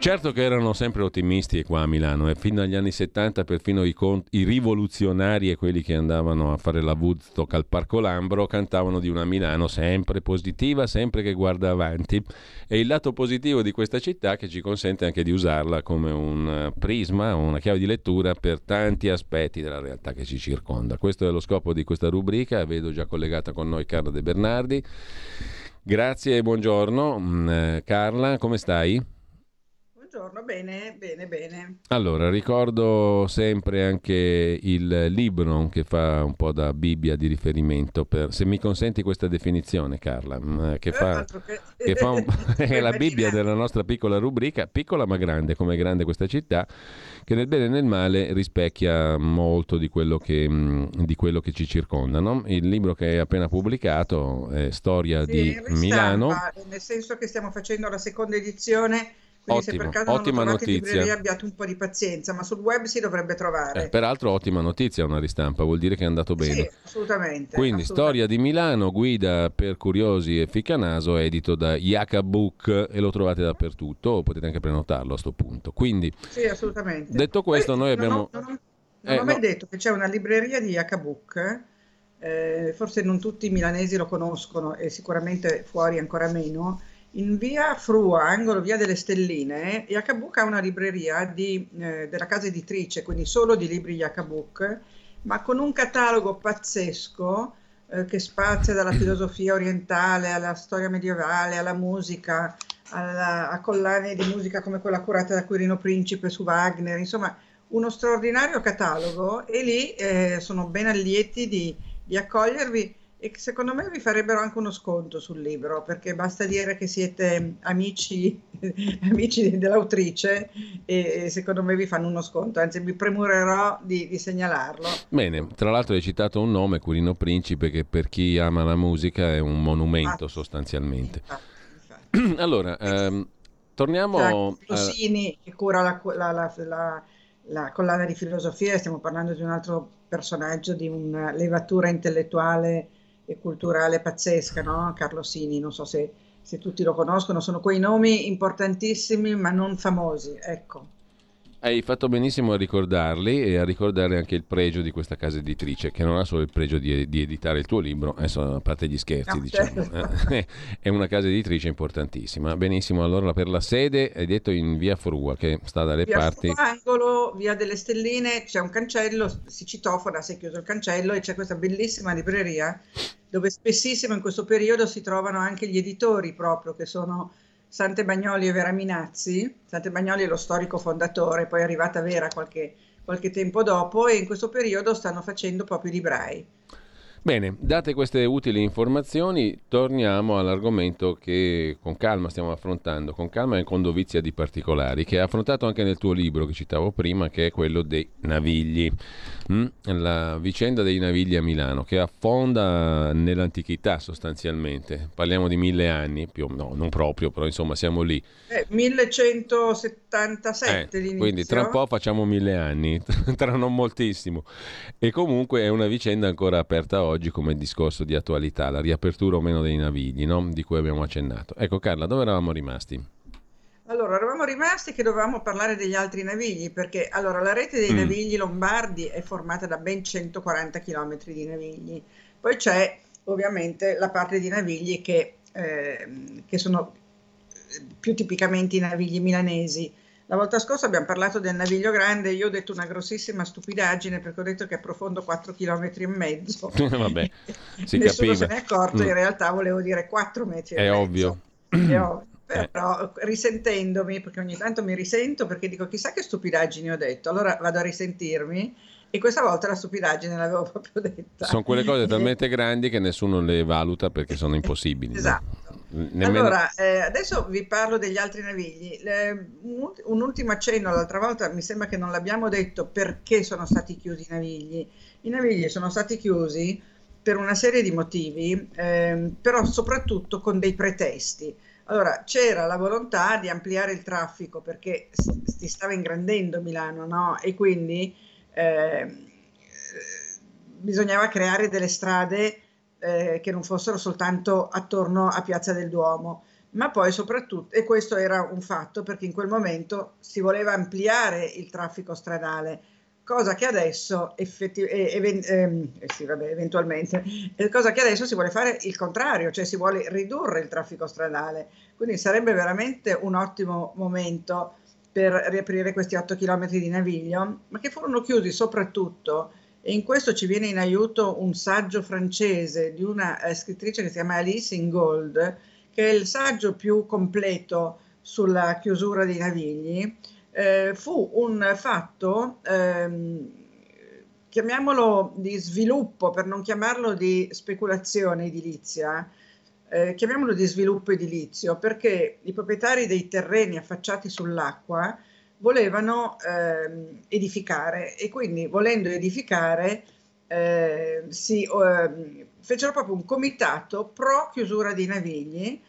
Certo che erano sempre ottimisti qua a Milano e fino agli anni 70 perfino i, con- i, rivoluzionari e quelli che andavano a fare la Woodstock al Parco Lambro cantavano di una Milano sempre positiva, sempre che guarda avanti e il lato positivo di questa città che ci consente anche di usarla come un eh, prisma, una chiave di lettura per tanti aspetti della realtà che ci circonda. Questo è lo scopo di questa rubrica, vedo già collegata con noi Carla De Bernardi. Grazie e buongiorno. Mm, eh, Carla, come stai? Buongiorno, bene, bene, bene. Allora, ricordo sempre anche il libro che fa un po' da Bibbia di riferimento, per, se mi consenti questa definizione, Carla, mm, eh, che fa, che... che fa un, è la Bibbia della nostra piccola rubrica, piccola ma grande, come è grande questa città, che nel bene e nel male rispecchia molto di quello che, mm, di quello che ci circonda. No? Il libro che hai appena pubblicato è Storia sì, di ristampa, Milano. Nel senso che stiamo facendo la seconda edizione quindi Ottimo, se per caso ottima non notizia. libreria abbiate un po' di pazienza, ma sul web si dovrebbe trovare. Eh, peraltro ottima notizia una ristampa, vuol dire che è andato bene. Sì, assolutamente. Quindi assolutamente. Storia di Milano, guida per curiosi e ficcanaso, edito da Yaka Book e lo trovate dappertutto, o potete anche prenotarlo a questo punto. Quindi, sì, assolutamente. Detto questo, Poi, noi non abbiamo... Ho, non ho, non eh, ho mai no. detto che c'è una libreria di Yaka Book, eh, forse non tutti i milanesi lo conoscono e sicuramente fuori ancora meno, in via Frua, angolo via delle Stelline, Yacabook ha una libreria di, eh, della casa editrice, quindi solo di libri Yacabook, ma con un catalogo pazzesco eh, che spazia dalla filosofia orientale alla storia medievale, alla musica, alla, a collane di musica come quella curata da Quirino Principe su Wagner, insomma uno straordinario catalogo e lì eh, sono ben allieti di, di accogliervi e secondo me vi farebbero anche uno sconto sul libro, perché basta dire che siete amici, amici dell'autrice e, e, secondo me vi fanno uno sconto, anzi mi premurerò di, di, segnalarlo. Bene, tra l'altro hai citato un nome, Curino Principe, che per chi ama la musica è un monumento ah, sostanzialmente. Infatti, infatti. allora, ehm, torniamo... Rossini a... che cura la, la, la, la collana di filosofia, stiamo parlando di un altro personaggio di una levatura intellettuale e culturale pazzesca, no? Carlo Sini, non so se, se tutti lo conoscono, sono quei nomi importantissimi ma non famosi, ecco. Hai fatto benissimo a ricordarli e a ricordare anche il pregio di questa casa editrice, che non ha solo il pregio di, di editare il tuo libro, adesso a parte gli scherzi, no, diciamo, certo. Eh, è una casa editrice importantissima. Benissimo, allora per la sede hai detto in via Frua, che sta dalle via parti. angolo, via delle Stelline, c'è un cancello, si citofona, si è chiuso il cancello e c'è questa bellissima libreria dove spessissimo in questo periodo si trovano anche gli editori proprio che sono Sante Bagnoli e Vera Minazzi. Sante Bagnoli è lo storico fondatore, poi è arrivata Vera qualche, qualche tempo dopo e in questo periodo stanno facendo proprio i librai. Bene, date queste utili informazioni, torniamo all'argomento che con calma stiamo affrontando, con calma e con dovizia di particolari, che hai affrontato anche nel tuo libro che citavo prima, che è quello dei navigli. Mm? La vicenda dei navigli a Milano, che affonda nell'antichità sostanzialmente. Parliamo di mille anni, più, no, non proprio, però insomma siamo lì. Eh, 1177 eh, Quindi tra un po' facciamo mille anni, tra non moltissimo. E comunque è una vicenda ancora aperta oggi come discorso di attualità, la riapertura o meno dei navigli, no? di cui abbiamo accennato. Ecco Carla, dove eravamo rimasti? Allora, eravamo rimasti che dovevamo parlare degli altri navigli, perché allora, la rete dei mm. navigli lombardi è formata da ben 140 km di navigli. Poi c'è ovviamente la parte di navigli che, eh, che sono più tipicamente i navigli milanesi, la volta scorsa abbiamo parlato del naviglio grande, io ho detto una grossissima stupidaggine perché ho detto che è profondo 4 km e mezzo. Vabbè, si Nessuno capiva. se ne è accorto, mm. in realtà volevo dire 4 metri è e ovvio. mezzo. È ovvio. Però risentendomi, perché ogni tanto mi risento perché dico chissà che stupidaggini ho detto, allora vado a risentirmi e questa volta la stupidaggine l'avevo proprio detta. Sono quelle cose talmente grandi che nessuno le valuta perché sono impossibili. esatto. Nemmeno... Allora, eh, adesso vi parlo degli altri navigli. Le, un, un, ultimo accenno, l'altra volta mi sembra che non l'abbiamo detto perché sono stati chiusi i navigli. I navigli sono stati chiusi per una serie di motivi, eh, però soprattutto con dei pretesti. Allora, c'era la volontà di ampliare il traffico perché si stava ingrandendo Milano, no? E quindi eh, bisognava creare delle strade eh, che non fossero soltanto attorno a Piazza del Duomo, ma poi soprattutto, e questo era un fatto perché in quel momento si voleva ampliare il traffico stradale, cosa che adesso effetti- ehm, eh, sì, vabbè, eventualmente, eh, cosa che adesso si vuole fare il contrario, cioè si vuole ridurre il traffico stradale. Quindi sarebbe veramente un ottimo momento per riaprire questi 8 km di naviglio, ma che furono chiusi soprattutto, e in questo ci viene in aiuto un saggio francese di una eh, scrittrice che si chiama Alice Ingold, che è il saggio più completo sulla chiusura dei navigli, eh, fu un fatto, ehm, chiamiamolo di sviluppo, per non chiamarlo di speculazione edilizia, eh, chiamiamolo di sviluppo edilizio, perché i proprietari dei terreni affacciati sull'acqua volevano eh, edificare e quindi volendo edificare eh, si, eh, fecero proprio un comitato pro chiusura di navigli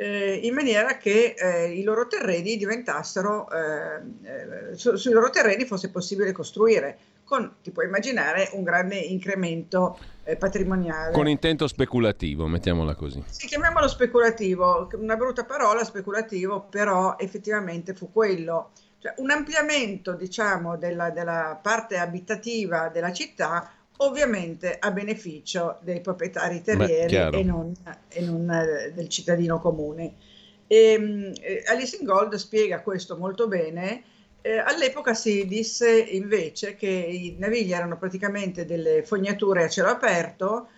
eh, in maniera che eh, i loro terreni diventassero, eh, su, sui loro terreni fosse possibile costruire, con, ti puoi immaginare, un grande incremento eh, patrimoniale. Con intento speculativo, mettiamola così. Sì, chiamiamolo speculativo, una brutta parola, speculativo, però effettivamente fu quello. Cioè, un ampliamento, diciamo, della, della parte abitativa della città ovviamente a beneficio dei proprietari terrieri Beh, e, non, e non, eh, del cittadino comune. E, ehm, eh, Alice Ingold spiega questo molto bene. Eh, all'epoca si disse invece che i navigli erano praticamente delle fognature a cielo aperto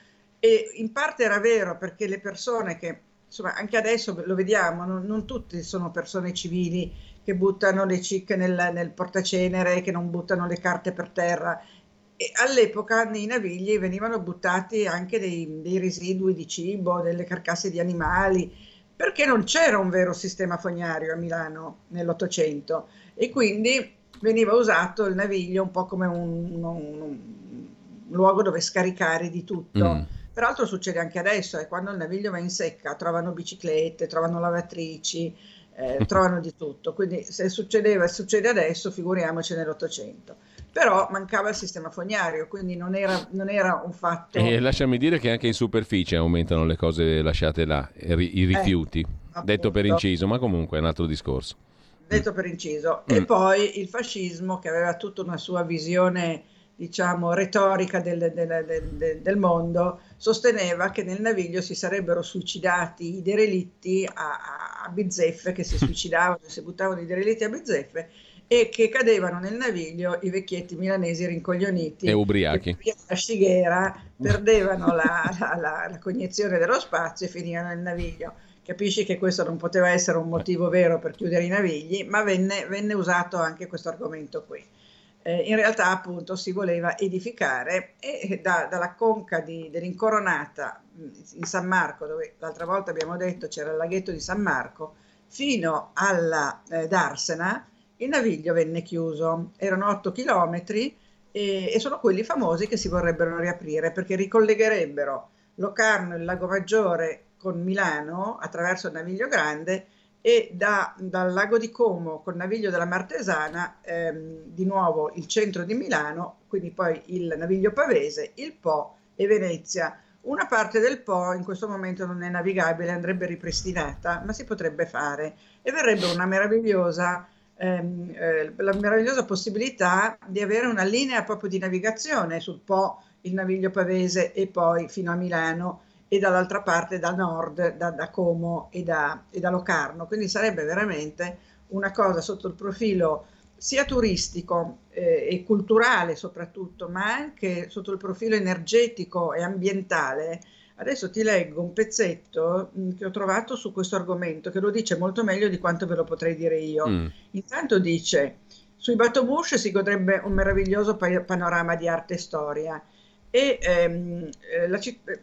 e in parte era vero perché le persone che, insomma, anche adesso lo vediamo, non, non tutti sono persone civili che buttano le cicche nel, nel portacenere, che non buttano le carte per terra e all'epoca nei navigli venivano buttati anche dei, dei, residui di cibo, delle carcasse di animali, perché non c'era un vero sistema fognario a Milano nell'Ottocento e quindi veniva usato il naviglio un po' come un, un, un luogo dove scaricare di tutto. Mm. Peraltro succede anche adesso, è eh, quando il naviglio va in secca, trovano biciclette, trovano lavatrici, eh, trovano di tutto. Quindi se succedeva e succede adesso, figuriamoci nell'Ottocento però mancava il sistema fognario, quindi non era, non era un fatto... E lasciami dire che anche in superficie aumentano le cose lasciate là, i rifiuti, eh, detto per inciso, ma comunque è un altro discorso. Detto per inciso. Mm. E poi il fascismo, che aveva tutta una sua visione, diciamo, retorica del, del, del, del mondo, sosteneva che nel naviglio si sarebbero suicidati i derelitti a, a bizzeffe, che si suicidavano, si buttavano i derelitti a bizzeffe, e che cadevano nel naviglio i vecchietti milanesi rincoglioniti e ubriachi. La scighera perdevano la, la, la, la, cognizione dello spazio e finivano nel naviglio. Capisci che questo non poteva essere un motivo vero per chiudere i navigli, ma venne, venne usato anche questo argomento qui. Eh, in realtà appunto si voleva edificare e da, dalla conca dell'Incoronata in San Marco, dove l'altra volta abbiamo detto c'era il laghetto di San Marco, fino alla eh, Darsena, il naviglio venne chiuso. Erano 8 chilometri e, e sono quelli famosi che si vorrebbero riaprire perché ricollegherebbero Locarno e il Lago Maggiore con Milano attraverso il Naviglio Grande e da, dal lago di Como col Naviglio della Martesana ehm, di nuovo il centro di Milano, quindi poi il Naviglio Pavese, il Po e Venezia. Una parte del Po in questo momento non è navigabile, andrebbe ripristinata, ma si potrebbe fare e verrebbe una meravigliosa ehm, eh, la meravigliosa possibilità di avere una linea proprio di navigazione sul Po, il Naviglio Pavese e poi fino a Milano e dall'altra parte da nord, da, da Como e da, e da Locarno. Quindi sarebbe veramente una cosa sotto il profilo sia turistico eh, e culturale soprattutto, ma anche sotto il profilo energetico e ambientale Adesso ti leggo un pezzetto mm, che ho trovato su questo argomento che lo dice molto meglio di quanto ve lo potrei dire io. Mm. Intanto dice, sui Batobush si godrebbe un meraviglioso pa- panorama di arte e storia e ehm, eh, la, citt- eh,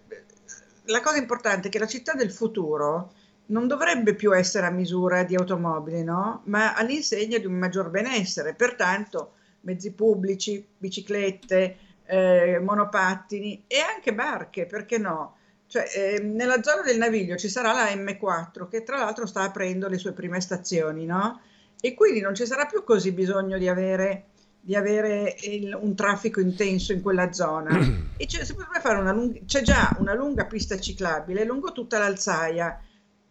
la cosa importante è che la città del futuro non dovrebbe più essere a misura di automobili, no? ma all'insegna di un maggior benessere. Pertanto mezzi pubblici, biciclette, eh, monopattini e anche barche, perché no? Cioè, eh, nella zona del Naviglio ci sarà la M4 che tra l'altro sta aprendo le sue prime stazioni, no? E quindi non ci sarà più così bisogno di avere, di avere il, un traffico intenso in quella zona. e c'è, lung- c'è già una lunga pista ciclabile lungo tutta l'Alzaia.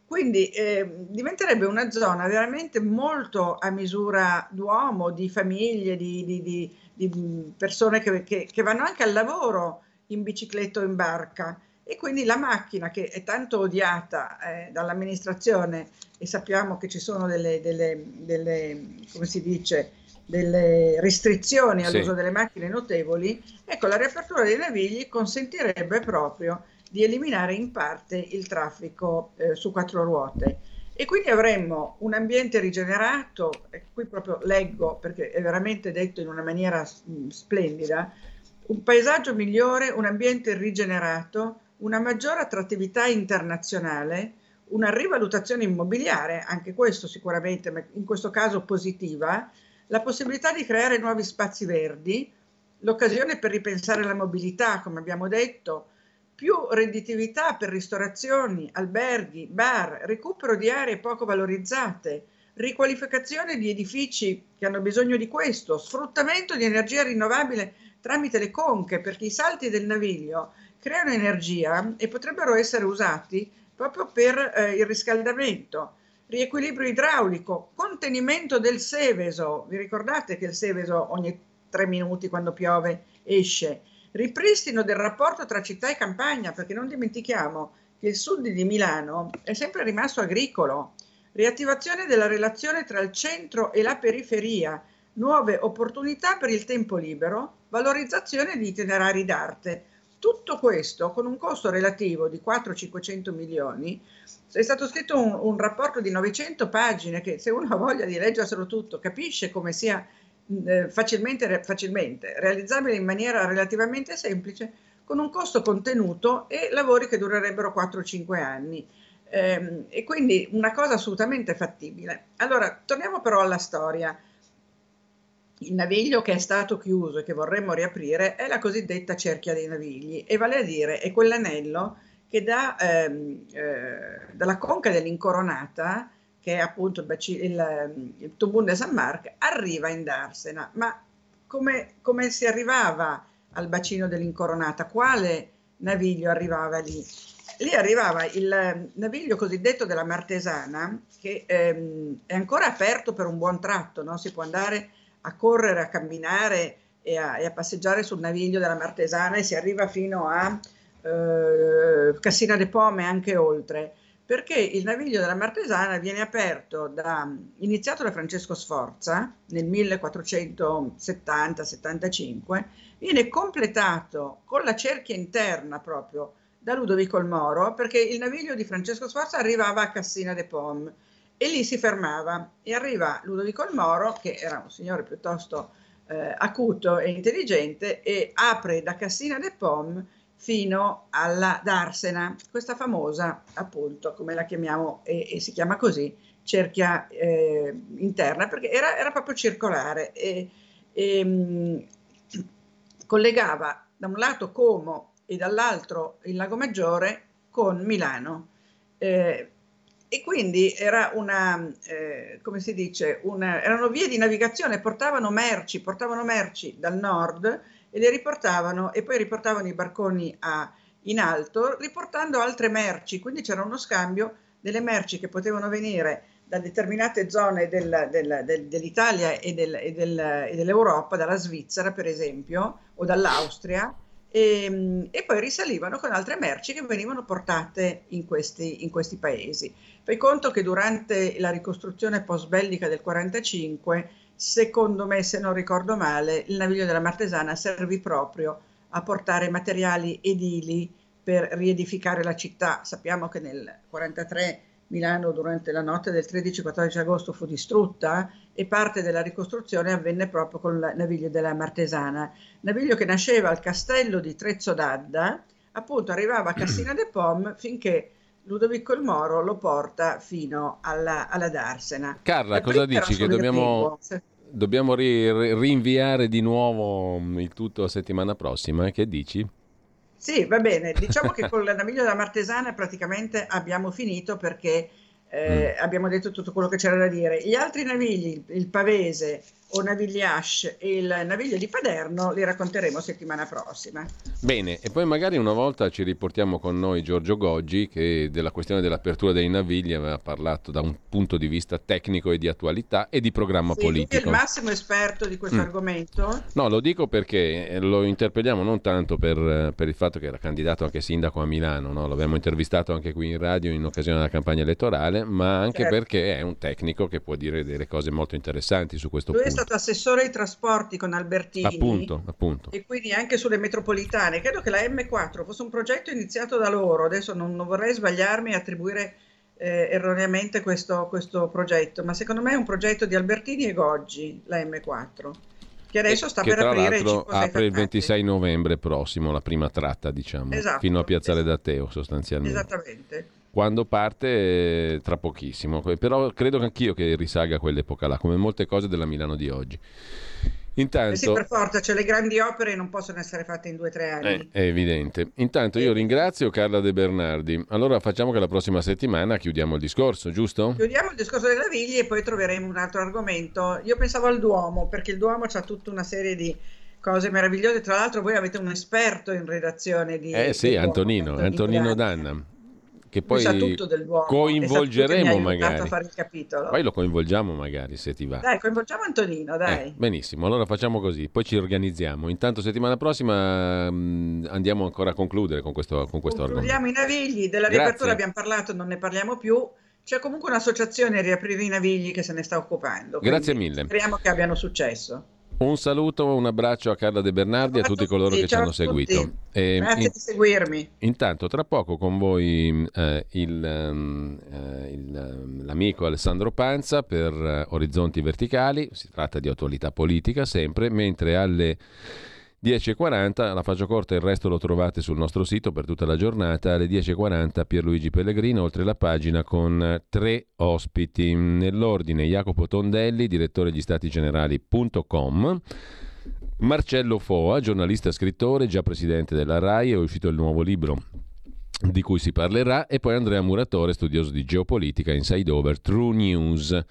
Quindi eh, diventerebbe una zona veramente molto a misura d'uomo, di famiglie, di, di, di, di persone che, che, che vanno anche al lavoro in bicicletta o in barca e quindi la macchina che è tanto odiata eh, dall'amministrazione e sappiamo che ci sono delle, delle, delle come si dice, delle restrizioni all'uso sì. delle macchine notevoli, ecco la riapertura dei navigli consentirebbe proprio di eliminare in parte il traffico eh, su quattro ruote e quindi avremmo un ambiente rigenerato, qui proprio leggo perché è veramente detto in una maniera mh, splendida, un paesaggio migliore, un ambiente rigenerato, una maggiore attrattività internazionale, una rivalutazione immobiliare, anche questo sicuramente, ma in questo caso positiva, la possibilità di creare nuovi spazi verdi, l'occasione per ripensare la mobilità, come abbiamo detto, più redditività per ristorazioni, alberghi, bar, recupero di aree poco valorizzate, riqualificazione di edifici che hanno bisogno di questo, sfruttamento di energia rinnovabile tramite le conche, perché i salti del naviglio creano energia e potrebbero essere usati proprio per eh, il riscaldamento, riequilibrio idraulico, contenimento del Seveso, vi ricordate che il Seveso ogni tre minuti quando piove esce, ripristino del rapporto tra città e campagna, perché non dimentichiamo che il sud di Milano è sempre rimasto agricolo, riattivazione della relazione tra il centro e la periferia, nuove opportunità per il tempo libero, valorizzazione di itinerari d'arte. Tutto questo con un costo relativo di 400-500 milioni. È stato scritto un, un, rapporto di 900 pagine che se uno ha voglia di leggerselo tutto capisce come sia eh, facilmente, facilmente realizzabile in maniera relativamente semplice con un costo contenuto e lavori che durerebbero 4-5 anni. Eh, e quindi una cosa assolutamente fattibile. Allora, torniamo però alla storia. Il naviglio che è stato chiuso e che vorremmo riaprire è la cosiddetta cerchia dei navigli, e vale a dire è quell'anello che da, ehm, eh, dalla conca dell'Incoronata, che è appunto il, baci- il, il Tubun de San Marc, arriva in Darsena. Ma come, come si arrivava al bacino dell'Incoronata? Quale naviglio arrivava lì? Lì arrivava il naviglio cosiddetto della Martesana, che ehm, è ancora aperto per un buon tratto, no? si può andare a correre, a camminare e a, e a, passeggiare sul naviglio della Martesana e si arriva fino a eh, Cassina de Pome e anche oltre, perché il naviglio della Martesana viene aperto da, iniziato da Francesco Sforza nel 1470-75, viene completato con la cerchia interna proprio da Ludovico il Moro, perché il naviglio di Francesco Sforza arrivava a Cassina de Pome e lì si fermava e arriva Ludovico il Moro, che era un signore piuttosto eh, acuto e intelligente, e apre da Cassina de Pom fino alla Darsena, questa famosa, appunto, come la chiamiamo e, e si chiama così, cerchia eh, interna, perché era, era, proprio circolare e, e mh, collegava da un lato Como e dall'altro il Lago Maggiore con Milano. Eh, e quindi era una, eh, come si dice, una, erano vie di navigazione, portavano merci, portavano merci dal nord e le riportavano e poi riportavano i barconi a, in alto riportando altre merci, quindi c'era uno scambio delle merci che potevano venire da determinate zone del, del, del, dell'Italia e, e, e dell'Europa, dalla Svizzera per esempio, o dall'Austria, e, ehm, e, poi risalivano con altre merci che venivano portate in questi, in questi paesi. Fai conto che durante la ricostruzione post-bellica del 45, secondo me, se non ricordo male, il naviglio della Martesana servì proprio a portare materiali edili per riedificare la città. Sappiamo che nel 43 Milano durante la notte del 13-14 agosto fu distrutta e parte della ricostruzione avvenne proprio con il naviglio della Martesana, naviglio che nasceva al castello di Trezzo d'Adda, appunto arrivava a Cassina de Pom finché Ludovico il Moro lo porta fino alla, alla Darsena. Carla, cosa dici? Che dobbiamo, dobbiamo ri- rinviare di nuovo mm, il tutto a settimana prossima, che dici? Sì, va bene. Diciamo che con la naviglio della Martesana praticamente abbiamo finito perché eh, mm. abbiamo detto tutto quello che c'era da dire. Gli altri navigli, il Pavese, o Navigliash e il Naviglio di Paderno li racconteremo settimana prossima. Bene, e poi magari una volta ci riportiamo con noi Giorgio Goggi che della questione dell'apertura dei navigli aveva parlato da un punto di vista tecnico e di attualità e di programma sì, politico. È il massimo esperto di questo mm. argomento. No, lo dico perché lo interpelliamo non tanto per, per, il fatto che era candidato anche sindaco a Milano, no? l'abbiamo intervistato anche qui in radio in occasione della campagna elettorale, ma anche certo. perché è un tecnico che può dire delle cose molto interessanti su questo Lui punto stato assessore ai trasporti con Albertini. Appunto, appunto. E quindi anche sulle metropolitane. Credo che la M4 fosse un progetto iniziato da loro. Adesso non, non vorrei sbagliarmi e attribuire eh, erroneamente questo, questo, progetto, ma secondo me è un progetto di Albertini e Goggi, la M4. Che adesso sta che per aprire apre il 26 novembre prossimo la prima tratta, diciamo, esatto, fino a Piazzale esatto. d'Ateo sostanzialmente. Esattamente quando parte tra pochissimo, però credo anch'io che risalga a quell'epoca là, come molte cose della Milano di oggi. Intanto, eh sì, per forza, cioè le grandi opere non possono essere fatte in due o tre anni. Eh, è evidente. Intanto io ringrazio Carla De Bernardi. Allora facciamo che la prossima settimana chiudiamo il discorso, giusto? Chiudiamo il discorso delle navigli e poi troveremo un altro argomento. Io pensavo al Duomo, perché il Duomo ha tutta una serie di cose meravigliose. Tra l'altro voi avete un esperto in redazione di... Eh sì, Antonino, Antonino Danna che poi coinvolgeremo magari. Poi lo coinvolgiamo magari se ti va. Dai, coinvolgiamo Antonino, eh, dai. Eh, benissimo, allora facciamo così, poi ci organizziamo. Intanto settimana prossima mh, andiamo ancora a concludere con questo, con questo argomento. Concludiamo i navigli, della Grazie. riapertura abbiamo parlato, non ne parliamo più. C'è comunque un'associazione riaprire i navigli che se ne sta occupando. Grazie mille. Speriamo che abbiano successo. Un saluto, un abbraccio a Carla De Bernardi e a tutti, tutti coloro che ci hanno seguito. E Grazie in, di seguirmi. Intanto, tra poco con voi eh, il, eh, il, ehm, l'amico Alessandro Panza per eh, Orizzonti Verticali, si tratta di attualità politica sempre, mentre alle 10.40, la faccio corta, il resto lo trovate sul nostro sito per tutta la giornata. Alle 10.40 Pierluigi Pellegrino, oltre la pagina con tre ospiti. Nell'ordine Jacopo Tondelli, direttore di stati generali.com. Marcello Foa, giornalista scrittore, già presidente della RAI, è uscito il nuovo libro di cui si parlerà, e poi Andrea Muratore, studioso di geopolitica, Inside Over, True News,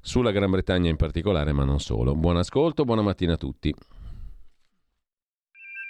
sulla Gran Bretagna in particolare, ma non solo. Buon ascolto, buona mattina a tutti.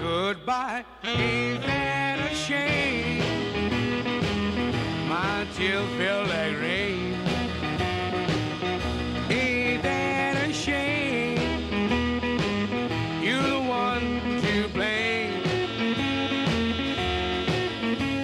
goodbye. Ain't that a shame? My tears fell